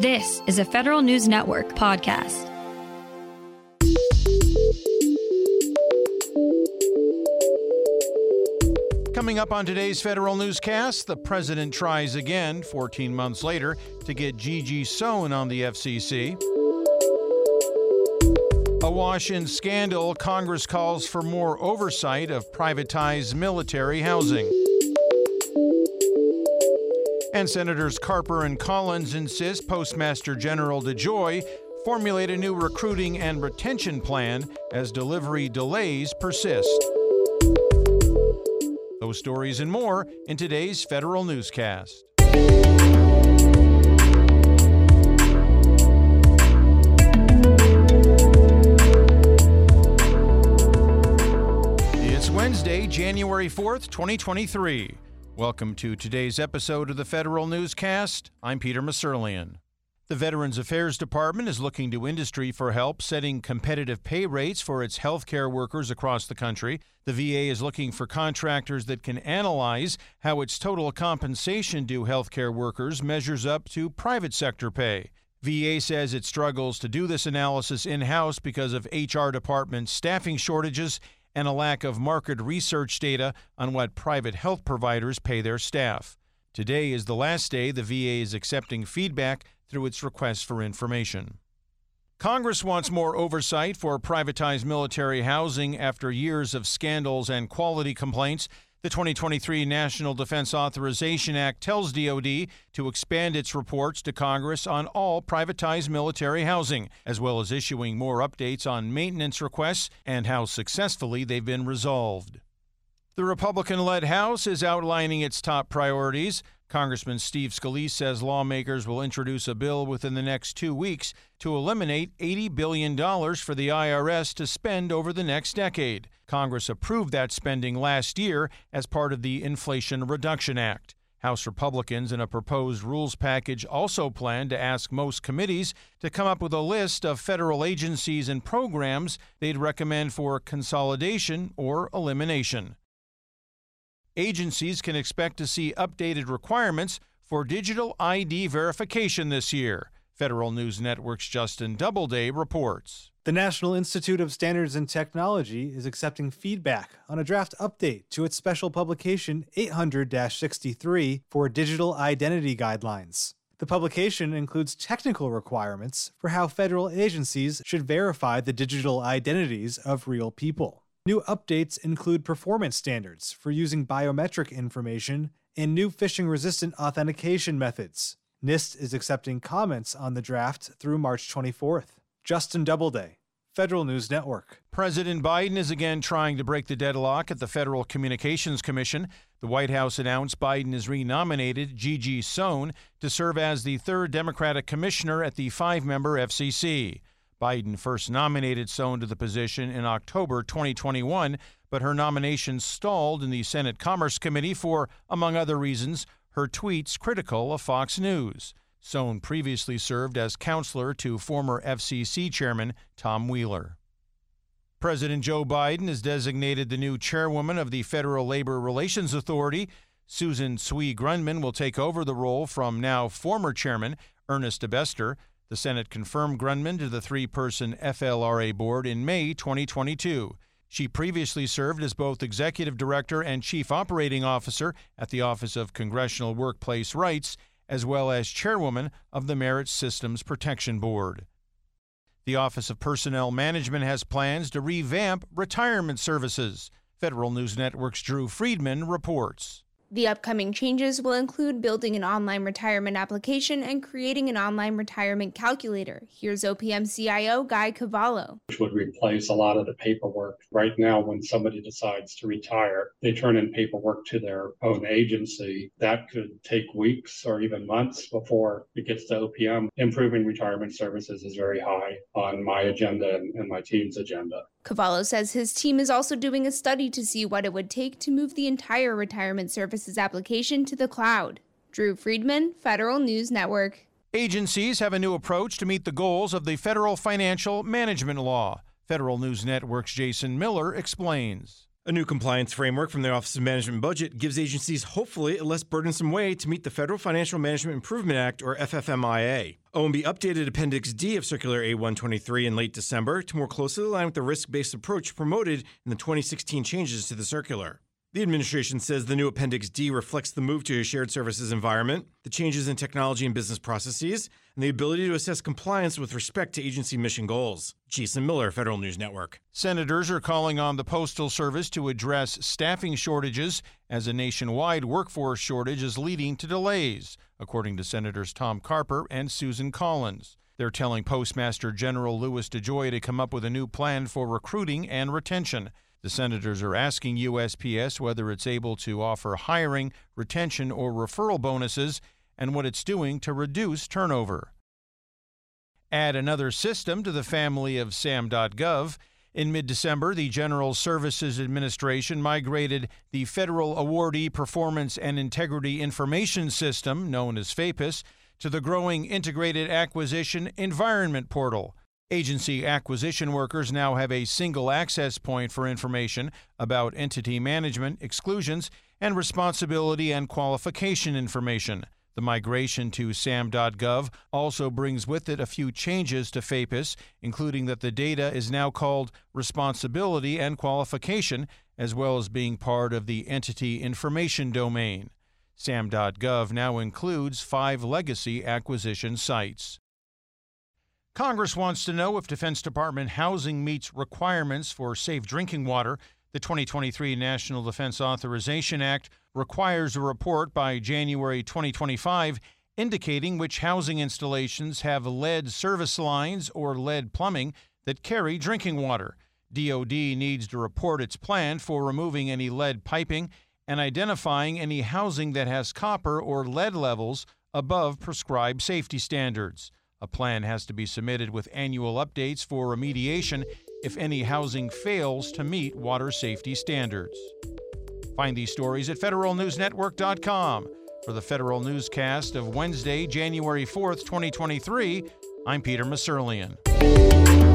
This is a Federal News Network podcast. Coming up on today's Federal Newscast, the president tries again 14 months later to get Gigi Sohn on the FCC. Awash in scandal, Congress calls for more oversight of privatized military housing. And Senators Carper and Collins insist Postmaster General DeJoy formulate a new recruiting and retention plan as delivery delays persist. Those stories and more in today's Federal Newscast. It's Wednesday, January 4th, 2023. Welcome to today's episode of the Federal Newscast. I'm Peter Musurlian. The Veterans Affairs Department is looking to industry for help setting competitive pay rates for its healthcare workers across the country. The VA is looking for contractors that can analyze how its total compensation due healthcare workers measures up to private sector pay. VA says it struggles to do this analysis in house because of HR department staffing shortages and a lack of market research data on what private health providers pay their staff. Today is the last day the VA is accepting feedback through its request for information. Congress wants more oversight for privatized military housing after years of scandals and quality complaints. The 2023 National Defense Authorization Act tells DoD to expand its reports to Congress on all privatized military housing, as well as issuing more updates on maintenance requests and how successfully they've been resolved. The Republican led House is outlining its top priorities. Congressman Steve Scalise says lawmakers will introduce a bill within the next two weeks to eliminate $80 billion for the IRS to spend over the next decade. Congress approved that spending last year as part of the Inflation Reduction Act. House Republicans in a proposed rules package also plan to ask most committees to come up with a list of federal agencies and programs they'd recommend for consolidation or elimination agencies can expect to see updated requirements for digital ID verification this year. Federal News Network's Justin Doubleday reports. The National Institute of Standards and Technology is accepting feedback on a draft update to its special publication 800 63 for digital identity guidelines. The publication includes technical requirements for how federal agencies should verify the digital identities of real people. New updates include performance standards for using biometric information and new phishing resistant authentication methods. NIST is accepting comments on the draft through March 24th. Justin Doubleday, Federal News Network. President Biden is again trying to break the deadlock at the Federal Communications Commission. The White House announced Biden has renominated Gigi Sohn to serve as the third Democratic commissioner at the five member FCC. Biden first nominated Sohn to the position in October 2021, but her nomination stalled in the Senate Commerce Committee for, among other reasons, her tweets critical of Fox News. Sohn previously served as counselor to former FCC Chairman Tom Wheeler. President Joe Biden has designated the new chairwoman of the Federal Labor Relations Authority. Susan Tsui Grundmann will take over the role from now former chairman Ernest DeBester. The Senate confirmed Grundmann to the three person FLRA board in May 2022. She previously served as both executive director and chief operating officer at the Office of Congressional Workplace Rights, as well as chairwoman of the Merit Systems Protection Board. The Office of Personnel Management has plans to revamp retirement services. Federal News Network's Drew Friedman reports. The upcoming changes will include building an online retirement application and creating an online retirement calculator. Here's OPM CIO Guy Cavallo. Which would replace a lot of the paperwork. Right now, when somebody decides to retire, they turn in paperwork to their own agency. That could take weeks or even months before it gets to OPM. Improving retirement services is very high on my agenda and, and my team's agenda. Cavallo says his team is also doing a study to see what it would take to move the entire retirement services application to the cloud. Drew Friedman, Federal News Network. Agencies have a new approach to meet the goals of the Federal Financial Management Law. Federal News Network's Jason Miller explains. A new compliance framework from the Office of Management and Budget gives agencies hopefully a less burdensome way to meet the Federal Financial Management Improvement Act, or FFMIA. OMB updated Appendix D of Circular A123 in late December to more closely align with the risk based approach promoted in the 2016 changes to the circular. The administration says the new Appendix D reflects the move to a shared services environment, the changes in technology and business processes, and the ability to assess compliance with respect to agency mission goals. Jason Miller, Federal News Network. Senators are calling on the Postal Service to address staffing shortages as a nationwide workforce shortage is leading to delays, according to Senators Tom Carper and Susan Collins. They're telling Postmaster General Louis DeJoy to come up with a new plan for recruiting and retention. The senators are asking USPS whether it's able to offer hiring, retention, or referral bonuses and what it's doing to reduce turnover. Add another system to the family of SAM.gov. In mid December, the General Services Administration migrated the Federal Awardee Performance and Integrity Information System, known as FAPIIS, to the growing Integrated Acquisition Environment Portal. Agency acquisition workers now have a single access point for information about entity management, exclusions, and responsibility and qualification information. The migration to SAM.gov also brings with it a few changes to FAPIIS, including that the data is now called responsibility and qualification, as well as being part of the entity information domain. SAM.gov now includes five legacy acquisition sites. Congress wants to know if Defense Department housing meets requirements for safe drinking water. The 2023 National Defense Authorization Act requires a report by January 2025 indicating which housing installations have lead service lines or lead plumbing that carry drinking water. DoD needs to report its plan for removing any lead piping and identifying any housing that has copper or lead levels above prescribed safety standards. A plan has to be submitted with annual updates for remediation if any housing fails to meet water safety standards. Find these stories at federalnewsnetwork.com. For the Federal Newscast of Wednesday, January 4th, 2023, I'm Peter Musurlian.